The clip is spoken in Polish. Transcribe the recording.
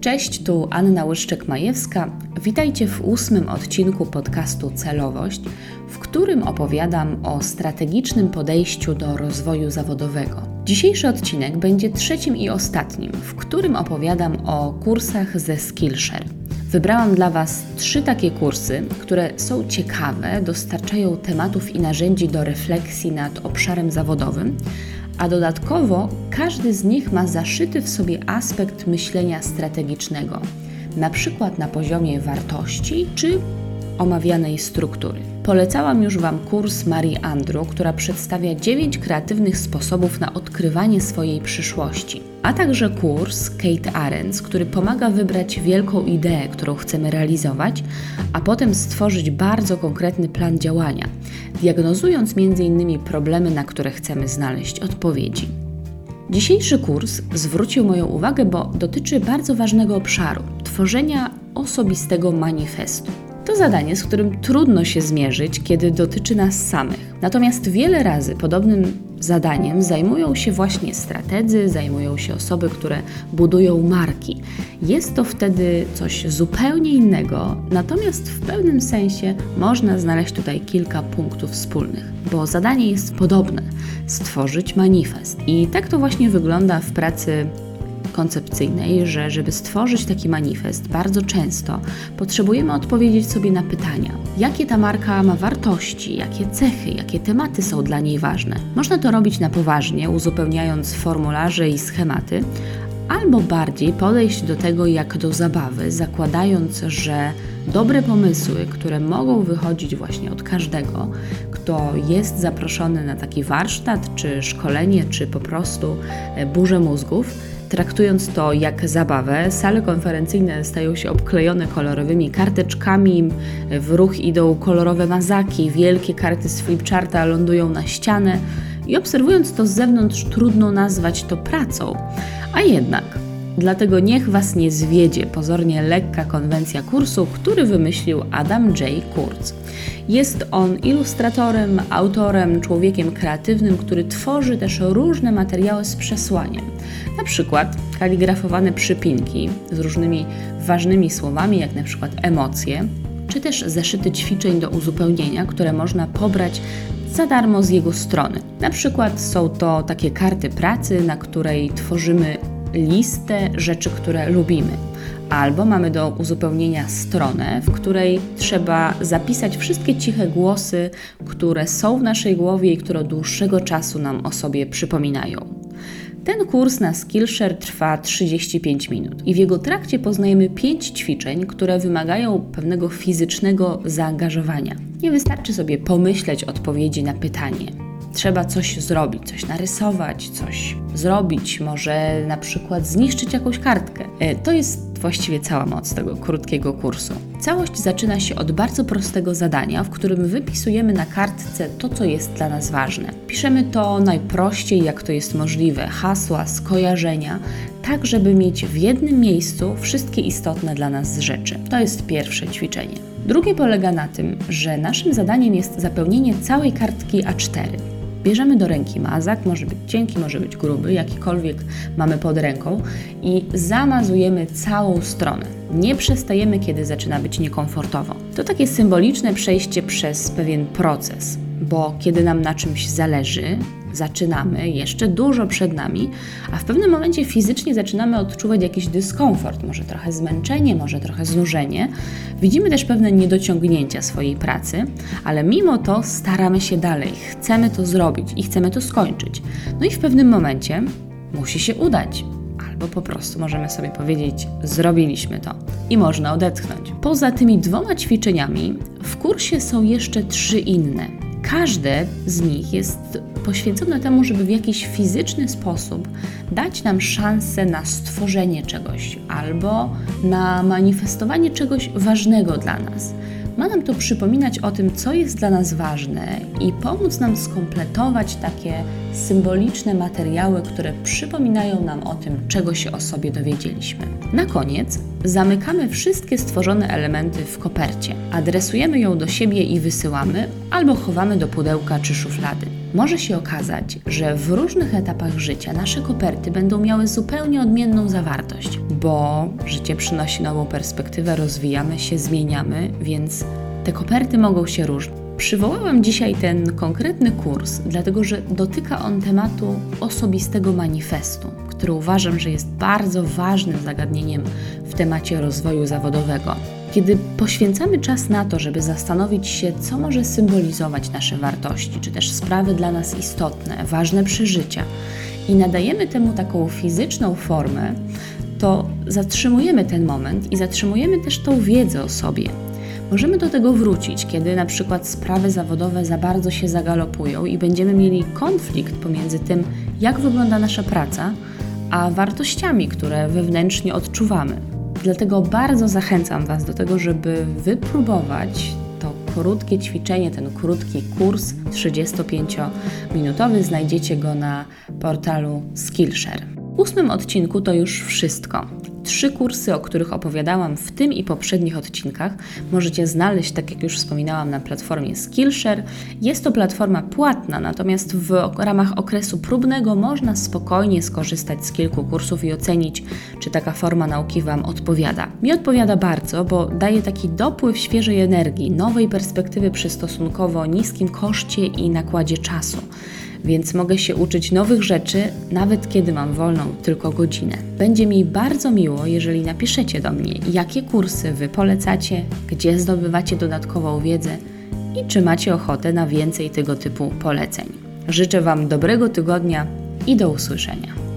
Cześć, tu Anna Łyszczek-Majewska. Witajcie w ósmym odcinku podcastu Celowość, w którym opowiadam o strategicznym podejściu do rozwoju zawodowego. Dzisiejszy odcinek będzie trzecim i ostatnim, w którym opowiadam o kursach ze Skillshare. Wybrałam dla Was trzy takie kursy, które są ciekawe, dostarczają tematów i narzędzi do refleksji nad obszarem zawodowym, a dodatkowo każdy z nich ma zaszyty w sobie aspekt myślenia strategicznego, na przykład na poziomie wartości czy omawianej struktury. Polecałam już Wam kurs Marii Andrew, która przedstawia 9 kreatywnych sposobów na odkrywanie swojej przyszłości, a także kurs Kate Arends, który pomaga wybrać wielką ideę, którą chcemy realizować, a potem stworzyć bardzo konkretny plan działania, diagnozując m.in. problemy, na które chcemy znaleźć odpowiedzi. Dzisiejszy kurs zwrócił moją uwagę, bo dotyczy bardzo ważnego obszaru tworzenia osobistego manifestu. To zadanie, z którym trudno się zmierzyć, kiedy dotyczy nas samych. Natomiast wiele razy podobnym zadaniem zajmują się właśnie strategzy, zajmują się osoby, które budują marki. Jest to wtedy coś zupełnie innego, natomiast w pewnym sensie można znaleźć tutaj kilka punktów wspólnych, bo zadanie jest podobne stworzyć manifest. I tak to właśnie wygląda w pracy koncepcyjnej, że żeby stworzyć taki manifest, bardzo często potrzebujemy odpowiedzieć sobie na pytania, jakie ta marka ma wartości, jakie cechy, jakie tematy są dla niej ważne. Można to robić na poważnie, uzupełniając formularze i schematy, albo bardziej podejść do tego jak do zabawy, zakładając, że dobre pomysły, które mogą wychodzić właśnie od każdego, kto jest zaproszony na taki warsztat, czy szkolenie, czy po prostu e, burzę mózgów, Traktując to jak zabawę, sale konferencyjne stają się obklejone kolorowymi karteczkami, w ruch idą kolorowe mazaki, wielkie karty z flipcharta lądują na ścianę i obserwując to z zewnątrz trudno nazwać to pracą. A jednak Dlatego niech Was nie zwiedzie pozornie lekka konwencja kursu, który wymyślił Adam J. Kurz. Jest on ilustratorem, autorem, człowiekiem kreatywnym, który tworzy też różne materiały z przesłaniem. Na przykład kaligrafowane przypinki z różnymi ważnymi słowami, jak na przykład emocje, czy też zeszyty ćwiczeń do uzupełnienia, które można pobrać za darmo z jego strony. Na przykład są to takie karty pracy, na której tworzymy listę rzeczy, które lubimy. Albo mamy do uzupełnienia stronę, w której trzeba zapisać wszystkie ciche głosy, które są w naszej głowie i które od dłuższego czasu nam o sobie przypominają. Ten kurs na Skillshare trwa 35 minut i w jego trakcie poznajemy 5 ćwiczeń, które wymagają pewnego fizycznego zaangażowania. Nie wystarczy sobie pomyśleć odpowiedzi na pytanie, trzeba coś zrobić, coś narysować, coś zrobić, może na przykład zniszczyć jakąś kartkę. E, to jest właściwie cała moc tego krótkiego kursu. Całość zaczyna się od bardzo prostego zadania, w którym wypisujemy na kartce to, co jest dla nas ważne. Piszemy to najprościej, jak to jest możliwe, hasła, skojarzenia, tak żeby mieć w jednym miejscu wszystkie istotne dla nas rzeczy. To jest pierwsze ćwiczenie. Drugie polega na tym, że naszym zadaniem jest zapełnienie całej kartki A4. Bierzemy do ręki mazak, może być cienki, może być gruby, jakikolwiek mamy pod ręką i zamazujemy całą stronę. Nie przestajemy, kiedy zaczyna być niekomfortowo. To takie symboliczne przejście przez pewien proces, bo kiedy nam na czymś zależy, zaczynamy, jeszcze dużo przed nami, a w pewnym momencie fizycznie zaczynamy odczuwać jakiś dyskomfort, może trochę zmęczenie, może trochę znużenie. Widzimy też pewne niedociągnięcia swojej pracy, ale mimo to staramy się dalej, chcemy to zrobić i chcemy to skończyć. No i w pewnym momencie musi się udać. Albo po prostu możemy sobie powiedzieć, zrobiliśmy to i można odetchnąć. Poza tymi dwoma ćwiczeniami w kursie są jeszcze trzy inne. Każde z nich jest poświęcone temu, żeby w jakiś fizyczny sposób dać nam szansę na stworzenie czegoś albo na manifestowanie czegoś ważnego dla nas. Ma nam to przypominać o tym, co jest dla nas ważne i pomóc nam skompletować takie symboliczne materiały, które przypominają nam o tym, czego się o sobie dowiedzieliśmy. Na koniec zamykamy wszystkie stworzone elementy w kopercie, adresujemy ją do siebie i wysyłamy, albo chowamy do pudełka czy szuflady. Może się okazać, że w różnych etapach życia nasze koperty będą miały zupełnie odmienną zawartość, bo życie przynosi nową perspektywę, rozwijamy się, zmieniamy, więc te koperty mogą się różnić. Przywołałam dzisiaj ten konkretny kurs, dlatego że dotyka on tematu osobistego manifestu, który uważam, że jest bardzo ważnym zagadnieniem w temacie rozwoju zawodowego. Kiedy poświęcamy czas na to, żeby zastanowić się, co może symbolizować nasze wartości, czy też sprawy dla nas istotne, ważne przeżycia, i nadajemy temu taką fizyczną formę, to zatrzymujemy ten moment i zatrzymujemy też tą wiedzę o sobie. Możemy do tego wrócić, kiedy na przykład sprawy zawodowe za bardzo się zagalopują i będziemy mieli konflikt pomiędzy tym, jak wygląda nasza praca, a wartościami, które wewnętrznie odczuwamy. Dlatego bardzo zachęcam Was do tego, żeby wypróbować to krótkie ćwiczenie, ten krótki kurs 35-minutowy. Znajdziecie go na portalu Skillshare. W ósmym odcinku to już wszystko. Trzy kursy, o których opowiadałam w tym i poprzednich odcinkach, możecie znaleźć, tak jak już wspominałam, na platformie Skillshare. Jest to platforma płatna, natomiast w ramach okresu próbnego można spokojnie skorzystać z kilku kursów i ocenić, czy taka forma nauki Wam odpowiada. Mi odpowiada bardzo, bo daje taki dopływ świeżej energii, nowej perspektywy przy stosunkowo niskim koszcie i nakładzie czasu więc mogę się uczyć nowych rzeczy, nawet kiedy mam wolną tylko godzinę. Będzie mi bardzo miło, jeżeli napiszecie do mnie, jakie kursy Wy polecacie, gdzie zdobywacie dodatkową wiedzę i czy macie ochotę na więcej tego typu poleceń. Życzę Wam dobrego tygodnia i do usłyszenia.